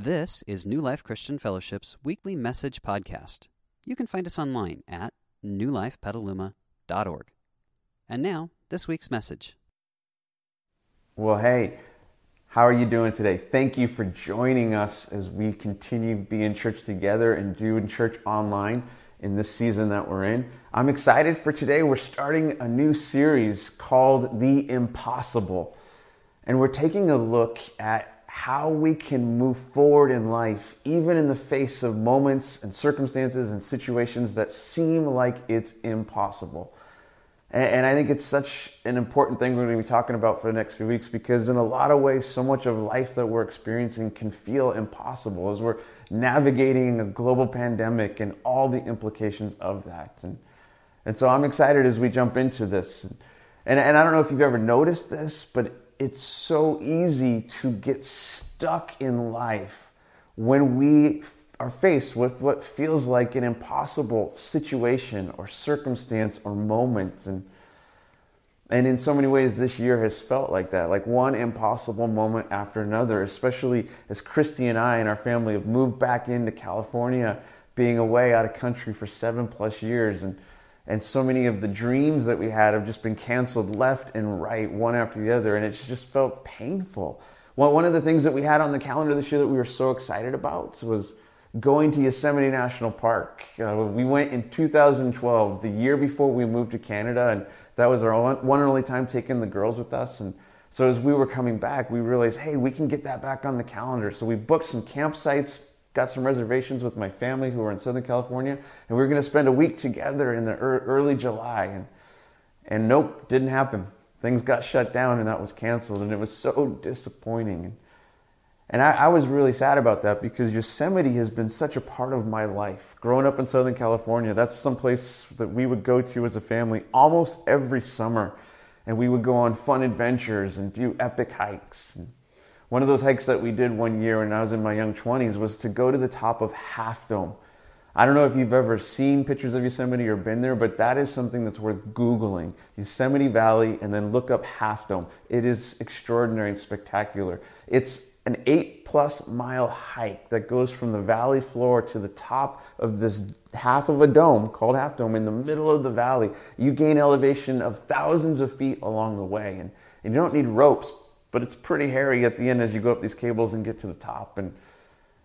This is New Life Christian Fellowship's weekly message podcast. You can find us online at newlifepetaluma.org. And now, this week's message. Well, hey, how are you doing today? Thank you for joining us as we continue to be in church together and doing church online in this season that we're in. I'm excited for today. We're starting a new series called The Impossible. And we're taking a look at how we can move forward in life, even in the face of moments and circumstances and situations that seem like it's impossible. And, I think it's such an important thing we're going to be talking about for the next few weeks because, in a lot of ways, so much of life that we're experiencing can feel impossible as we're navigating a global pandemic and all the implications of that. And, and so I'm excited as we jump into this. And, and I don't know if you've ever noticed this, but it's so easy to get stuck in life when we are faced with what feels like an impossible situation or circumstance or moment and and in so many ways this year has felt like that like one impossible moment after another especially as christy and i and our family have moved back into california being away out of country for seven plus years. And and so many of the dreams that we had have just been canceled left and right, one after the other, and it just felt painful. Well, one of the things that we had on the calendar this year that we were so excited about was going to Yosemite National Park. Uh, we went in 2012, the year before we moved to Canada, and that was our one and only time taking the girls with us. And so as we were coming back, we realized, hey, we can get that back on the calendar. So we booked some campsites got some reservations with my family who are in Southern California, and we were going to spend a week together in the early July. And, and nope, didn't happen. Things got shut down, and that was canceled, and it was so disappointing. And, and I, I was really sad about that because Yosemite has been such a part of my life. Growing up in Southern California, that's some place that we would go to as a family almost every summer. And we would go on fun adventures and do epic hikes. And one of those hikes that we did one year when I was in my young 20s was to go to the top of Half Dome. I don't know if you've ever seen pictures of Yosemite or been there, but that is something that's worth Googling. Yosemite Valley and then look up Half Dome. It is extraordinary and spectacular. It's an eight plus mile hike that goes from the valley floor to the top of this half of a dome called Half Dome in the middle of the valley. You gain elevation of thousands of feet along the way, and, and you don't need ropes but it's pretty hairy at the end as you go up these cables and get to the top. And,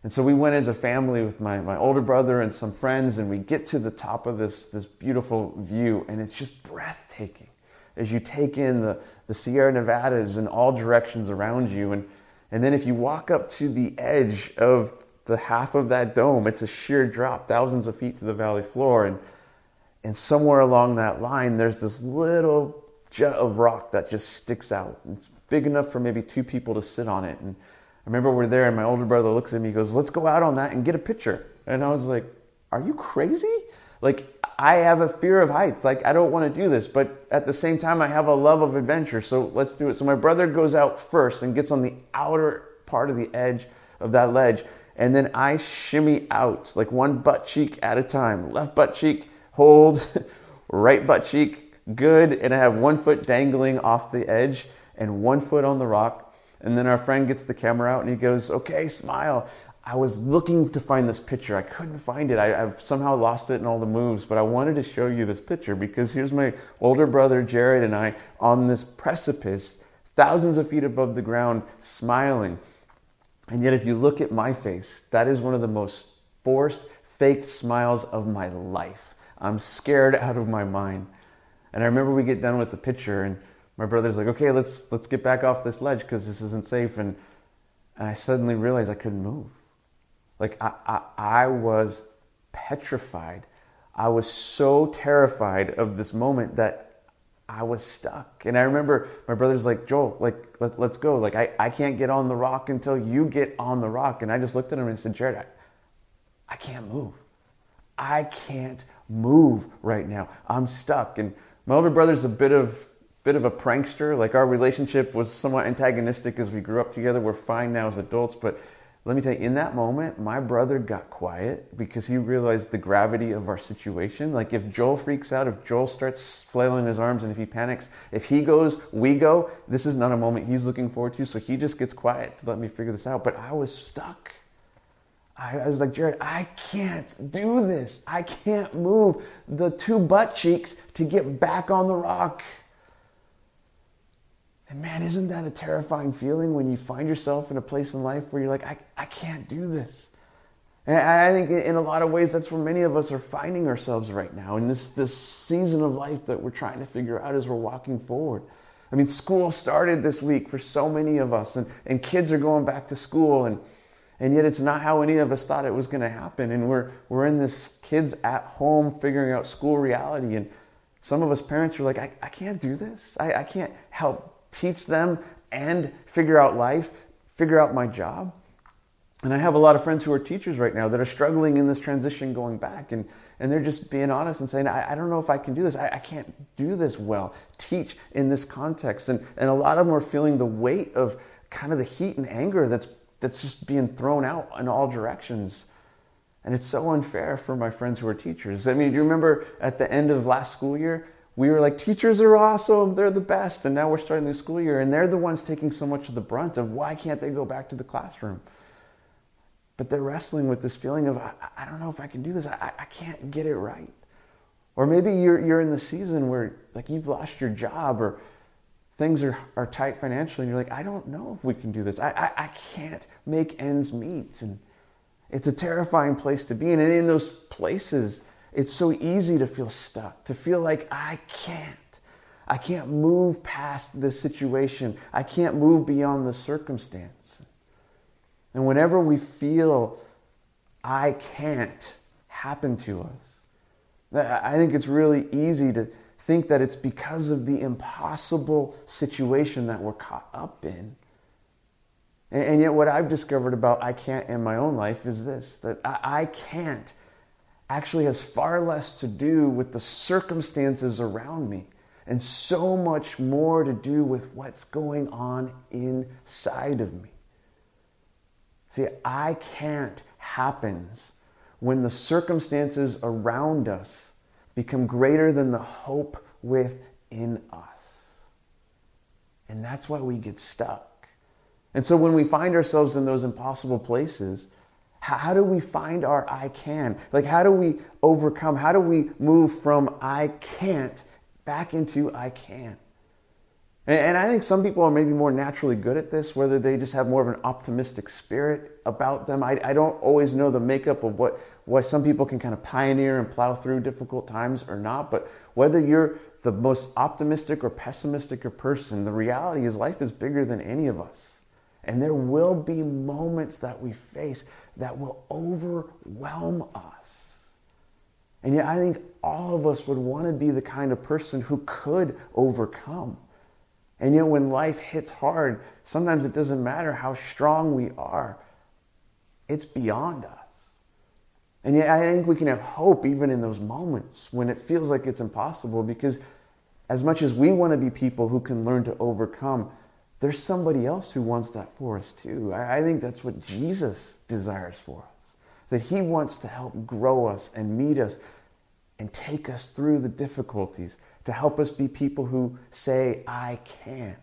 and so we went as a family with my, my older brother and some friends, and we get to the top of this, this beautiful view, and it's just breathtaking as you take in the, the Sierra Nevadas in all directions around you. And, and then if you walk up to the edge of the half of that dome, it's a sheer drop, thousands of feet to the valley floor. And, and somewhere along that line, there's this little jut of rock that just sticks out. It's big enough for maybe two people to sit on it. And I remember we're there, and my older brother looks at me, he goes, Let's go out on that and get a picture. And I was like, Are you crazy? Like, I have a fear of heights. Like, I don't want to do this. But at the same time, I have a love of adventure. So let's do it. So my brother goes out first and gets on the outer part of the edge of that ledge. And then I shimmy out, like one butt cheek at a time. Left butt cheek, hold, right butt cheek, good. And I have one foot dangling off the edge and one foot on the rock. And then our friend gets the camera out and he goes, Okay, smile. I was looking to find this picture. I couldn't find it. I, have somehow lost it in all the moves, but I wanted to show you this picture because here's my older brother Jared and I on this precipice, thousands of feet above the ground, smiling. And yet, if you look at my face, that is one of the most forced, faked smiles of my life. I'm scared out of my mind. And I remember we get done with the picture, and my brother's like, okay, let's let's get back off this ledge because this isn't safe. And, and I suddenly realized I couldn't move. Like I, I, I was petrified. I was so terrified of this moment that I was stuck. And I remember my brother's like, Joel, like, let, us go. Like, I, I can't get on the rock until you get on the rock. And I just looked at him and said, Jared, I, I can't move. I can't move right now. I'm stuck. And my older brother's a bit of bit of a prankster. Like our relationship was somewhat antagonistic as we grew up together. We're fine now as adults, but let me tell you, in that moment, my brother got quiet because he realized the gravity of our situation. Like if Joel freaks out, if Joel starts flailing his arms and if he panics, if he goes, we go, this is not a moment he's looking forward to. So he just gets quiet to let me figure this out. But I was stuck. I was like, Jared, I can't do this. I can't move the two butt cheeks to get back on the rock. And man, isn't that a terrifying feeling when you find yourself in a place in life where you're like, I, I can't do this? And I think in a lot of ways, that's where many of us are finding ourselves right now in this, this season of life that we're trying to figure out as we're walking forward. I mean, school started this week for so many of us, and, and kids are going back to school, and, and yet it's not how any of us thought it was going to happen. And we're, we're in this kids at home figuring out school reality. And some of us parents are like, I, I can't do this. I, I can't help teach them and figure out life, figure out my job. And I have a lot of friends who are teachers right now that are struggling in this transition going back. And, and they're just being honest and saying, I, I don't know if I can do this. I, I, can't do this well, teach in this context. And, and a lot of them are feeling the weight of kind of the heat and anger that's, that's just being thrown out in all directions. And it's so unfair for my friends who are teachers. I mean, do you remember at the end of last school year, we were like, teachers are awesome, they're the best. And now we're starting the school year, and they're the ones taking so much of the brunt of why can't they go back to the classroom? but they're wrestling with this feeling of, I, I don't know if I can do this. I, I can't get it right. Or maybe you're, you're in the season where like you've lost your job or things are, are tight financially and you're like, I don't know if we can do this. I, I, I can't make ends meet. And it's a terrifying place to be. And in those places, it's so easy to feel stuck, to feel like I can't. I can't move past this situation. I can't move beyond the circumstance. And whenever we feel I can't happen to us, I think it's really easy to think that it's because of the impossible situation that we're caught up in. And yet, what I've discovered about I can't in my own life is this that I can't actually has far less to do with the circumstances around me and so much more to do with what's going on inside of me. See, I can't happens when the circumstances around us become greater than the hope within us. And that's why we get stuck. And so when we find ourselves in those impossible places, how do we find our I can? Like, how do we overcome? How do we move from I can't back into I can? And I think some people are maybe more naturally good at this, whether they just have more of an optimistic spirit about them. I, I, don't always know the makeup of what, why some people can kind of pioneer and plow through difficult times or not. But whether you're the most optimistic or pessimistic person, the reality is life is bigger than any of us. And there will be moments that we face that will overwhelm us. And yet, I think all of us would want to be the kind of person who could overcome. And yet, when life hits hard, sometimes it doesn't matter how strong we are, it's beyond us. And yet, I think we can have hope even in those moments when it feels like it's impossible because, as much as we want to be people who can learn to overcome, there's somebody else who wants that for us too. I think that's what Jesus desires for us. That he wants to help grow us and meet us and take us through the difficulties to help us be people who say, I can.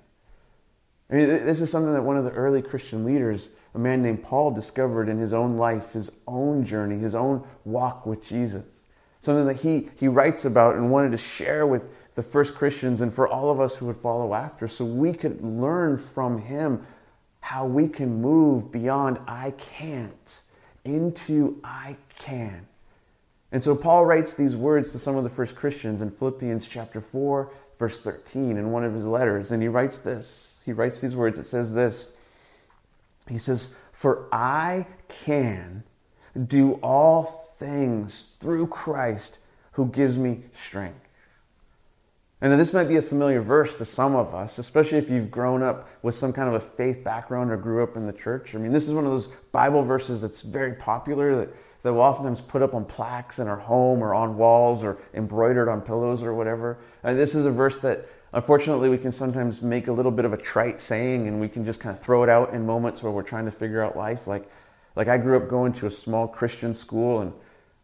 I mean, this is something that one of the early Christian leaders, a man named Paul, discovered in his own life, his own journey, his own walk with Jesus. Something that he, he writes about and wanted to share with the first Christians and for all of us who would follow after, so we could learn from him how we can move beyond I can't into I can. And so Paul writes these words to some of the first Christians in Philippians chapter 4, verse 13, in one of his letters. And he writes this. He writes these words. It says this. He says, For I can do all things through Christ who gives me strength. And this might be a familiar verse to some of us, especially if you've grown up with some kind of a faith background or grew up in the church. I mean, this is one of those Bible verses that's very popular that that we'll oftentimes put up on plaques in our home or on walls or embroidered on pillows or whatever. And this is a verse that unfortunately we can sometimes make a little bit of a trite saying and we can just kind of throw it out in moments where we're trying to figure out life. Like, like I grew up going to a small Christian school and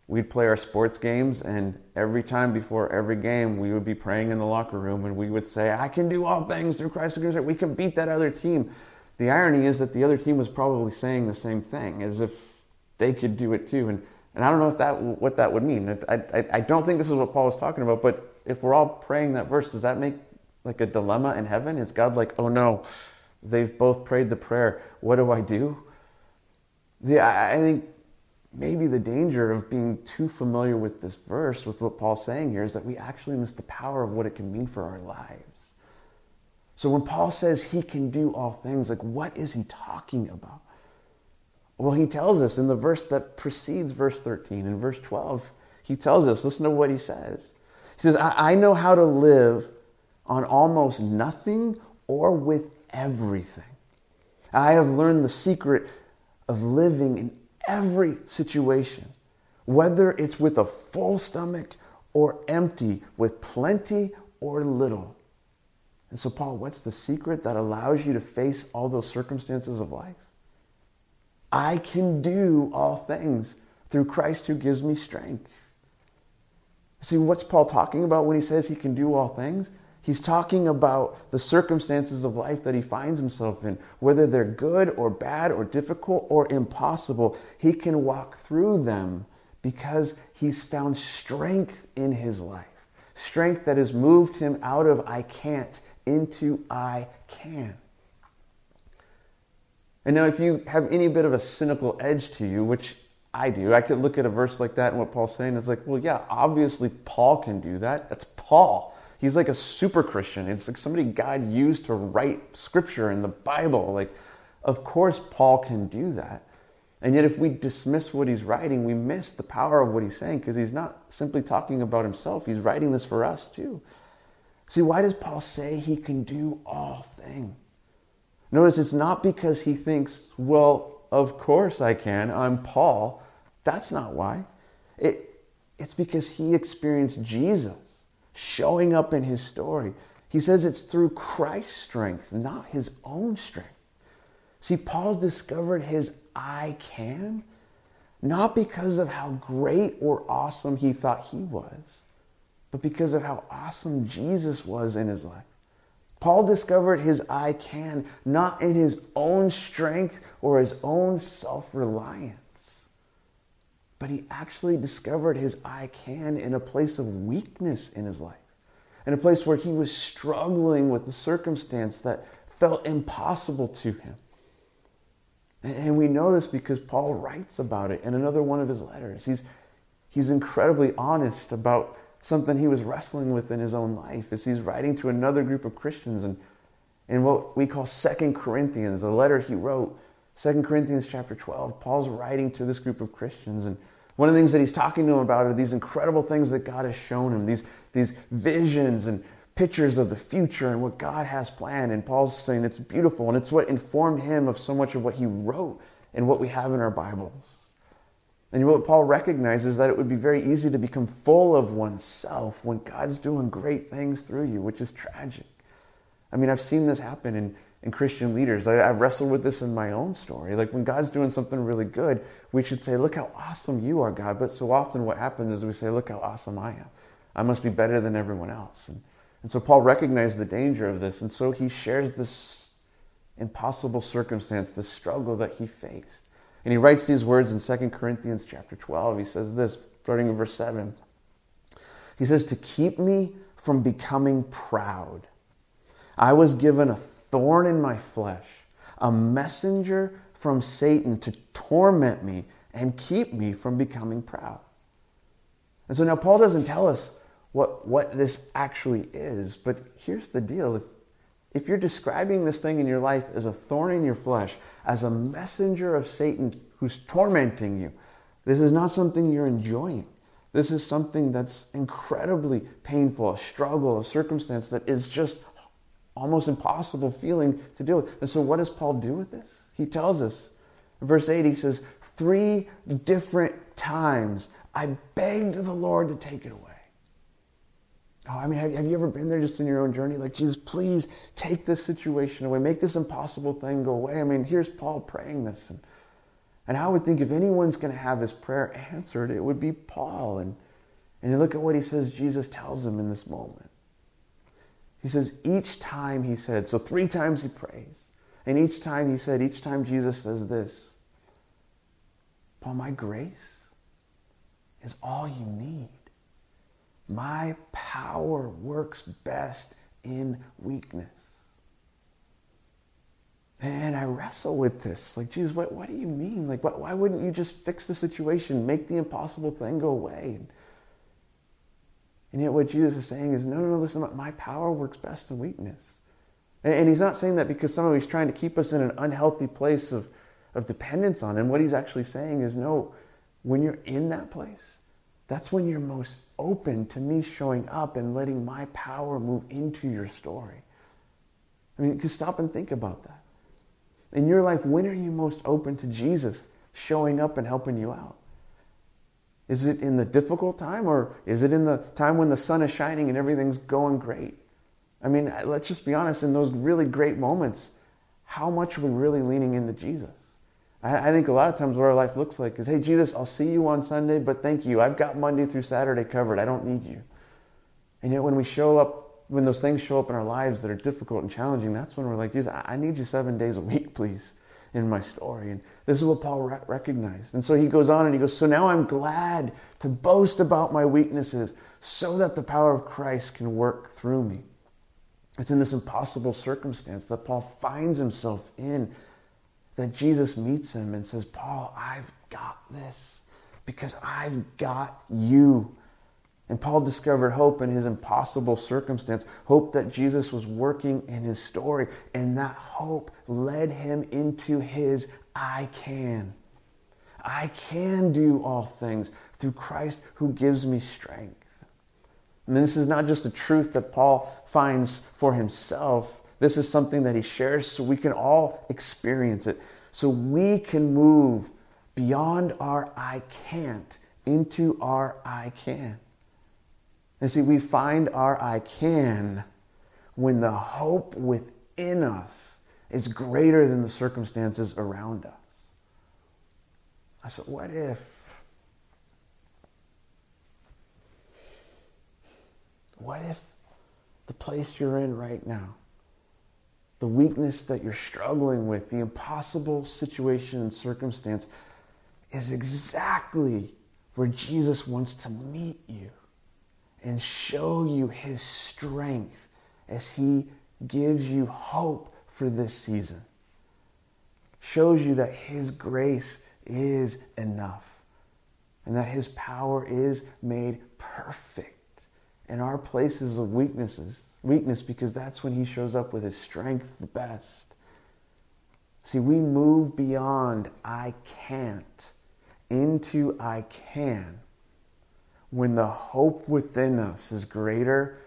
we'd play our sports games and every time before every game we would be praying in the locker room and we would say i can do all things through christ who we can beat that other team the irony is that the other team was probably saying the same thing as if they could do it too. And, and I don't know if that, what that would mean. I, I, I don't think this is what Paul was talking about, but if we're all praying that verse, does that make like a dilemma in heaven? Is God like, oh no, they've both prayed the prayer. What do I do? Yeah, I think maybe the danger of being too familiar with this verse, with what Paul's saying here, is that we actually miss the power of what it can mean for our lives. So when Paul says he can do all things, like what is he talking about? Well, he tells us in the verse that precedes verse 13, in verse 12, he tells us, listen to what he says. He says, I, I know how to live on almost nothing or with everything. I have learned the secret of living in every situation, whether it's with a full stomach or empty, with plenty or little. And so, Paul, what's the secret that allows you to face all those circumstances of life? I can do all things through Christ who gives me strength. See, what's Paul talking about when he says he can do all things? He's talking about the circumstances of life that he finds himself in, whether they're good or bad or difficult or impossible. He can walk through them because he's found strength in his life. Strength that has moved him out of I can't into I can. And now, if you have any bit of a cynical edge to you, which I do, I could look at a verse like that and what Paul's saying is like, well, yeah, obviously Paul can do that. That's Paul. He's like a super Christian. It's like somebody God used to write scripture in the Bible. Like, of course, Paul can do that. And yet, if we dismiss what he's writing, we miss the power of what he's saying because he's not simply talking about himself. He's writing this for us too. See, why does Paul say he can do all things? Notice it's not because he thinks, well, of course I can. I'm Paul. That's not why. It, it's because he experienced Jesus showing up in his story. He says it's through Christ's strength, not his own strength. See, Paul discovered his I can not because of how great or awesome he thought he was, but because of how awesome Jesus was in his life. Paul discovered his I can not in his own strength or his own self reliance, but he actually discovered his I can in a place of weakness in his life, in a place where he was struggling with the circumstance that felt impossible to him. And we know this because Paul writes about it in another one of his letters. He's, he's incredibly honest about something he was wrestling with in his own life as he's writing to another group of Christians and in what we call Second Corinthians, the letter he wrote, Second Corinthians chapter 12, Paul's writing to this group of Christians. And one of the things that he's talking to them about are these incredible things that God has shown him, these, these visions and pictures of the future and what God has planned. And Paul's saying it's beautiful and it's what informed him of so much of what he wrote and what we have in our Bibles. And what Paul recognizes is that it would be very easy to become full of oneself when God's doing great things through you, which is tragic. I mean, I've seen this happen in, in Christian leaders. I, I've wrestled with this in my own story. Like when God's doing something really good, we should say, Look how awesome you are, God. But so often what happens is we say, Look how awesome I am. I must be better than everyone else. And, and so Paul recognized the danger of this. And so he shares this impossible circumstance, this struggle that he faced. And he writes these words in 2 Corinthians chapter 12. He says this, starting in verse 7. He says, To keep me from becoming proud, I was given a thorn in my flesh, a messenger from Satan to torment me and keep me from becoming proud. And so now Paul doesn't tell us what, what this actually is, but here's the deal. If, if you're describing this thing in your life as a thorn in your flesh, as a messenger of Satan who's tormenting you, this is not something you're enjoying. This is something that's incredibly painful, a struggle, a circumstance that is just almost impossible feeling to deal with. And so, what does Paul do with this? He tells us, verse 8, he says, Three different times I begged the Lord to take it away. Oh, I mean, have, have you ever been there just in your own journey? Like, Jesus, please take this situation away. Make this impossible thing go away. I mean, here's Paul praying this. And, and I would think if anyone's going to have his prayer answered, it would be Paul. And, and you look at what he says Jesus tells him in this moment. He says, each time he said, so three times he prays. And each time he said, each time Jesus says this, Paul, my grace is all you need. My power works best in weakness. And I wrestle with this. Like, Jesus, what, what do you mean? Like, what, why wouldn't you just fix the situation, make the impossible thing go away? And yet, what Jesus is saying is, no, no, no, listen, my power works best in weakness. And, and he's not saying that because somehow he's trying to keep us in an unhealthy place of, of dependence on him. What he's actually saying is, no, when you're in that place, that's when you're most open to me showing up and letting my power move into your story. I mean, can stop and think about that. In your life, when are you most open to Jesus showing up and helping you out? Is it in the difficult time or is it in the time when the sun is shining and everything's going great? I mean, let's just be honest, in those really great moments, how much are we really leaning into Jesus? I, think a lot of times what our life looks like is, hey, Jesus, I'll see you on Sunday, but thank you. I've got Monday through Saturday covered. I don't need you. And yet when we show up, when those things show up in our lives that are difficult and challenging, that's when we're like, Jesus, I need you seven days a week, please in my story. And this is what Paul re- recognized. And so he goes on and he goes, So now I'm glad to boast about my weaknesses so that the power of Christ can work through me. It's in this impossible circumstance that Paul finds himself in that Jesus meets him and says, Paul, I've got this because I've got you. And Paul discovered hope in his impossible circumstance, hope that Jesus was working in his story. And that hope led him into his I can. I can do all things through Christ who gives me strength. And this is not just a truth that Paul finds for himself. This is something that he shares so we can all experience it. So we can move beyond our I can't into our I can. And see, we find our I can when the hope within us is greater than the circumstances around us. I said, what if? What if the place you're in right now, the weakness that you're struggling with, the impossible situation and circumstance, is exactly where Jesus wants to meet you? And show you his strength as he gives you hope for this season. Shows you that his grace is enough and that his power is made perfect in our places of weaknesses weakness because that's when he shows up with his strength the best see we move beyond i can't into i can when the hope within us is greater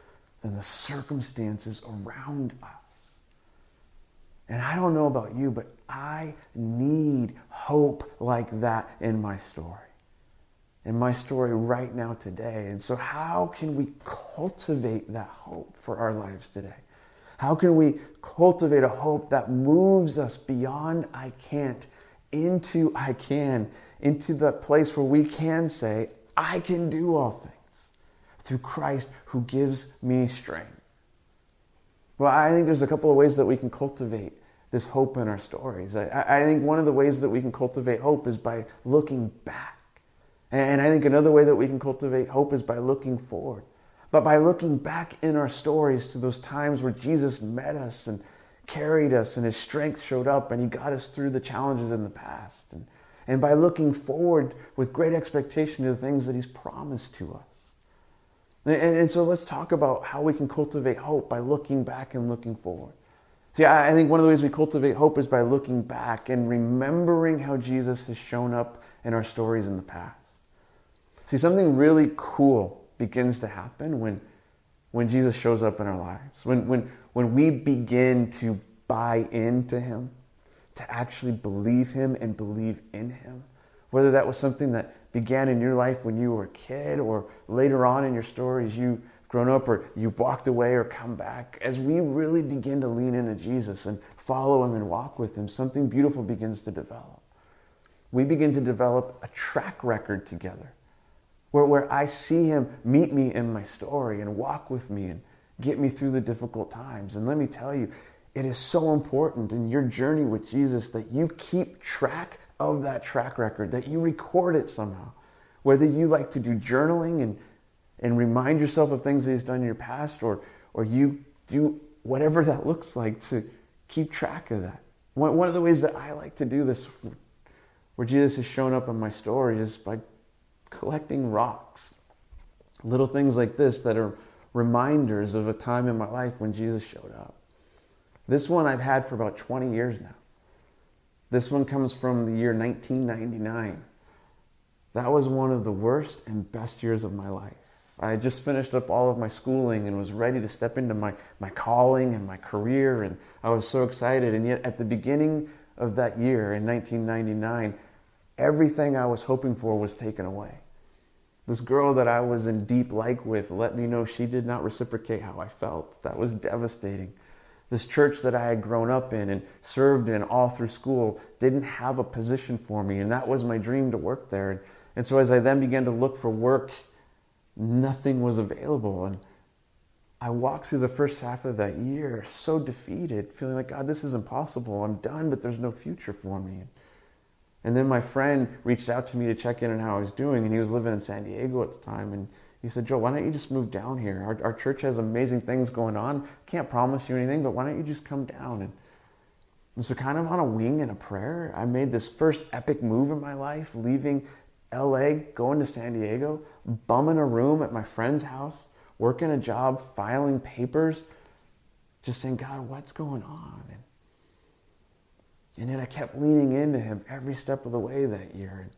than the circumstances around us. And I don't know about you, but I need hope like that in my story. In my story right now today. And so, how can we cultivate that hope for our lives today? How can we cultivate a hope that moves us beyond I can't into I can, into the place where we can say, I can do all things through Christ who gives me strength. Well, I think there's a couple of ways that we can cultivate this hope in our stories. I, I, think one of the ways that we can cultivate hope is by looking back. And I think another way that we can cultivate hope is by looking forward. But by looking back in our stories to those times where Jesus met us and carried us and his strength showed up and he got us through the challenges in the past. And and by looking forward with great expectation to the things that He's promised to us. And, and, so let's talk about how we can cultivate hope by looking back and looking forward. See, I think one of the ways we cultivate hope is by looking back and remembering how Jesus has shown up in our stories in the past. See, something really cool begins to happen when, when Jesus shows up in our lives, when, when, when we begin to buy into Him to actually believe Him and believe in Him. Whether that was something that began in your life when you were a kid or later on in your story as you've grown up or you've walked away or come back, as we really begin to lean into Jesus and follow Him and walk with Him, something beautiful begins to develop. We begin to develop a track record together where, where I see Him meet me in my story and walk with me and get me through the difficult times. And let me tell you, it is so important in your journey with Jesus that you keep track of that track record, that you record it somehow. Whether you like to do journaling and, and remind yourself of things that He's done in your past, or, or you do whatever that looks like to keep track of that. One, one of the ways that I like to do this, where Jesus has shown up in my story, is by collecting rocks. Little things like this that are reminders of a time in my life when Jesus showed up. This one I've had for about 20 years now. This one comes from the year 1999. That was one of the worst and best years of my life. I had just finished up all of my schooling and was ready to step into my, my calling and my career, and I was so excited. And yet, at the beginning of that year in 1999, everything I was hoping for was taken away. This girl that I was in deep like with let me know she did not reciprocate how I felt. That was devastating. This church that I had grown up in and served in all through school didn't have a position for me, and that was my dream to work there. And so, as I then began to look for work, nothing was available. And I walked through the first half of that year so defeated, feeling like, God, this is impossible. I'm done, but there's no future for me. And then my friend reached out to me to check in on how I was doing, and he was living in San Diego at the time. And he said, Joe, why don't you just move down here? Our, our church has amazing things going on. Can't promise you anything, but why don't you just come down? And, and so, kind of on a wing and a prayer, I made this first epic move in my life, leaving LA, going to San Diego, bumming a room at my friend's house, working a job, filing papers, just saying, God, what's going on? And and then I kept leaning into him every step of the way that year. And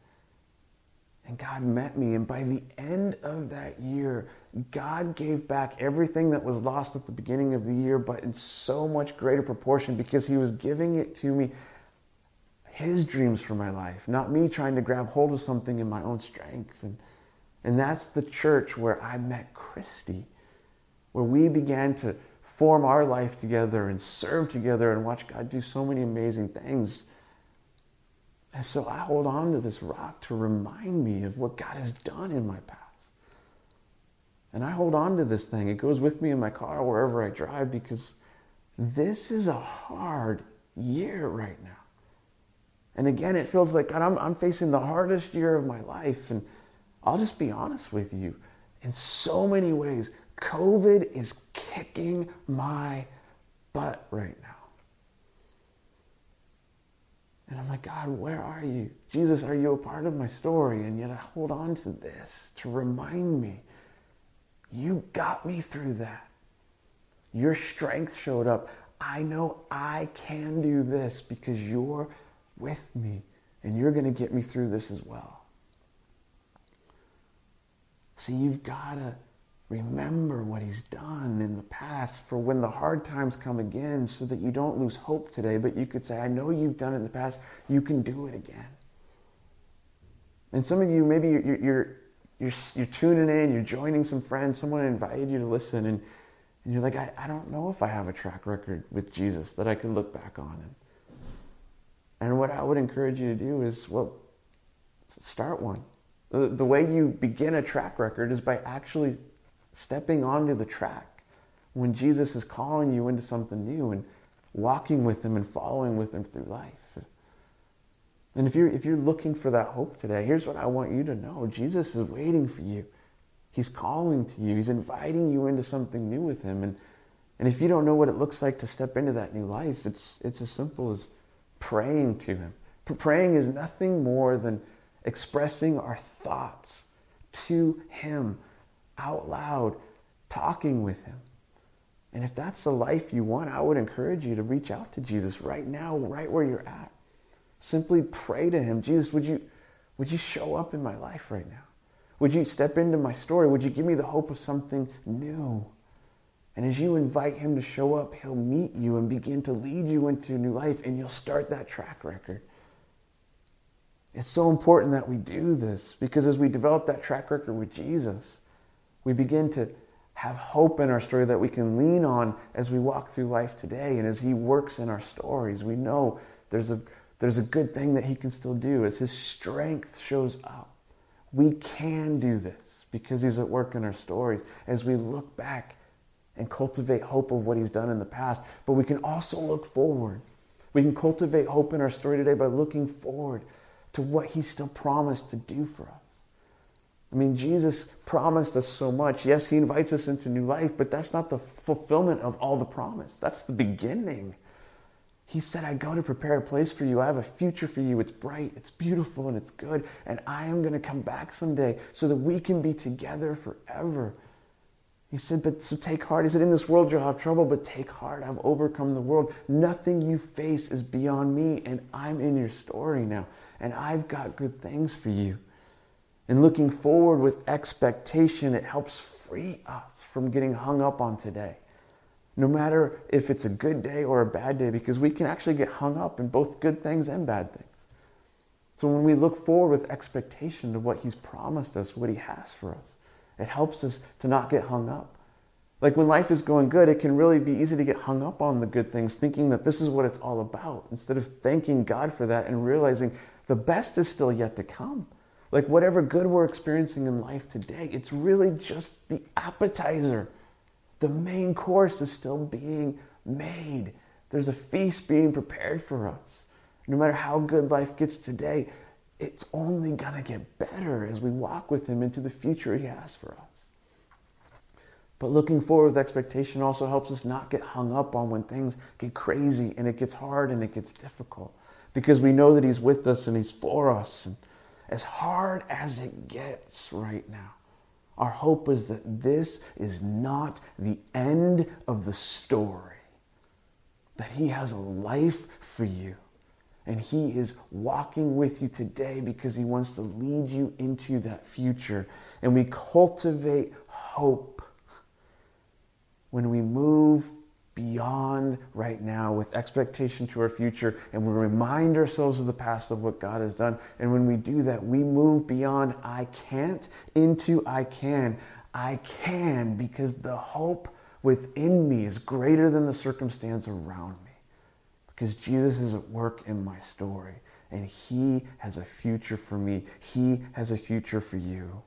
God met me. And by the end of that year, God gave back everything that was lost at the beginning of the year, but in so much greater proportion because He was giving it to me, His dreams for my life, not me trying to grab hold of something in my own strength. And, and that's the church where I met Christy, where we began to form our life together and serve together and watch God do so many amazing things. And so I hold on to this rock to remind me of what God has done in my past. And I hold on to this thing. It goes with me in my car wherever I drive because this is a hard year right now. And again, it feels like God, I'm, I'm facing the hardest year of my life. And I'll just be honest with you. In so many ways, COVID is kicking my butt right now. And I'm like, God, where are you? Jesus, are you a part of my story? And yet I hold on to this to remind me you got me through that. Your strength showed up. I know I can do this because you're with me and you're going to get me through this as well. See, you've got to Remember what he's done in the past for when the hard times come again so that you don't lose hope today, but you could say, I know you've done it in the past, you can do it again. And some of you, maybe you're, you're, you're, you're tuning in, you're joining some friends, someone invited you to listen, and, and you're like, I, I don't know if I have a track record with Jesus that I can look back on. And, and what I would encourage you to do is, well, start one. The, the way you begin a track record is by actually stepping onto the track when Jesus is calling you into something new and walking with Him and following with Him through life. And if you're, if you're looking for that hope today, here's what I want you to know Jesus is waiting for you. He's calling to you, He's inviting you into something new with Him. And, and if you don't know what it looks like to step into that new life, it's, it's as simple as praying to Him. Praying is nothing more than expressing our thoughts to Him out loud, talking with Him. And if that's the life you want, I would encourage you to reach out to Jesus right now, right where you're at. Simply pray to Him Jesus, would you, would you show up in my life right now? Would you step into my story? Would you give me the hope of something new? And as you invite Him to show up, He'll meet you and begin to lead you into a new life, and you'll start that track record. It's so important that we do this because as we develop that track record with Jesus, we begin to have hope in our story that we can lean on as we walk through life today. And as He works in our stories, we know there's a, there's a good thing that He can still do as His strength shows up. We can do this because He's at work in our stories. As we look back and cultivate hope of what He's done in the past, but we can also look forward. We can cultivate hope in our story today by looking forward to what He still promised to do for us. I mean, Jesus promised us so much. Yes, He invites us into new life, but that's not the fulfillment of all the promise. That's the beginning. He said, I go to prepare a place for you. I have a future for you. It's bright, it's beautiful, and it's good. And I am going to come back someday so that we can be together forever. He said, But so take heart. He said, In this world you'll have trouble, but take heart. I've overcome the world. Nothing you face is beyond me, and I'm in your story now. And I've got good things for you. And looking forward with expectation, it helps free us from getting hung up on today no matter if it's a good day or a bad day, because we can actually get hung up in both good things and bad things. So when we look forward with expectation to what He's promised us, what He has for us, it helps us to not get hung up. Like when life is going good, it can really be easy to get hung up on the good things, thinking that this is what it's all about, instead of thanking God for that and realizing the best is still yet to come. Like whatever good we're experiencing in life today, it's really just the appetizer the main course is still being made. There's a feast being prepared for us. No matter how good life gets today, it's only going to get better as we walk with Him into the future He has for us. But looking forward with expectation also helps us not get hung up on when things get crazy and it gets hard and it gets difficult because we know that He's with us and He's for us. And as hard as it gets right now, our hope is that this is not the end of the story, that He has a life for you. And He is walking with you today because He wants to lead you into that future. And we cultivate hope when we move beyond right now with expectation to our future and we remind ourselves of the past of what God has done. And when we do that, we move beyond I can't into I can. I can because the hope within me is greater than the circumstance around me. Because Jesus is at work in my story and He has a future for me, He has a future for you.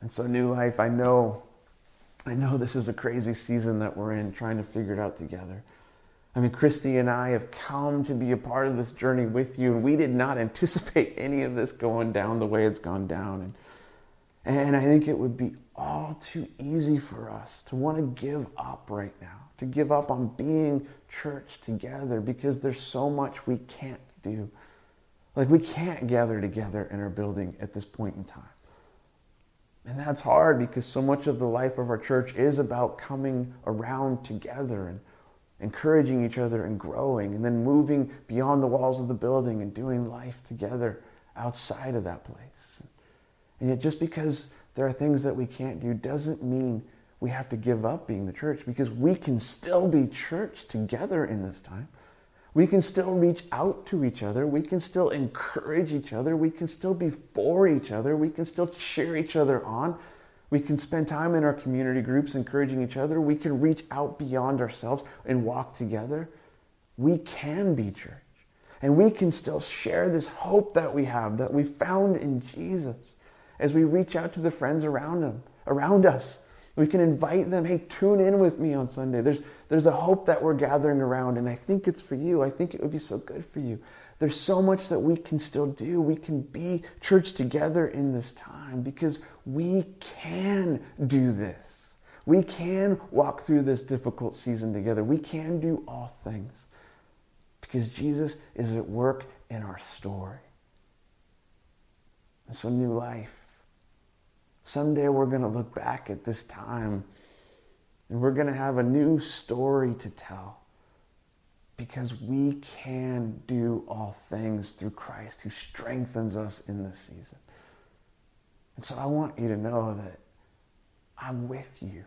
And so, New Life, I know I know this is a crazy season that we're in, trying to figure it out together. I mean, Christy and I have come to be a part of this journey with you, and we did not anticipate any of this going down the way it's gone down. And, and I think it would be all too easy for us to want to give up right now, to give up on being church together because there's so much we can't do. Like, we can't gather together in our building at this point in time. And that's hard because so much of the life of our church is about coming around together and encouraging each other and growing, and then moving beyond the walls of the building and doing life together outside of that place. And yet, just because there are things that we can't do doesn't mean we have to give up being the church because we can still be church together in this time. We can still reach out to each other. We can still encourage each other. We can still be for each other. We can still cheer each other on. We can spend time in our community groups encouraging each other. We can reach out beyond ourselves and walk together. We can be church. And we can still share this hope that we have, that we found in Jesus, as we reach out to the friends around him, around us we can invite them, hey, tune in with me on Sunday. There's, there's a hope that we're gathering around, and I think it's for you. I think it would be so good for you. There's so much that we can still do. We can be church together in this time because we can do this. We can walk through this difficult season together. We can do all things because Jesus is at work in our story. And so, new life Someday we're going to look back at this time and we're going to have a new story to tell because we can do all things through Christ who strengthens us in this season. And so I want you to know that I'm with you.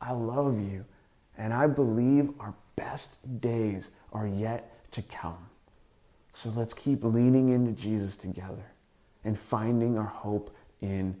I love you. And I believe our best days are yet to come. So let's keep leaning into Jesus together and finding our hope in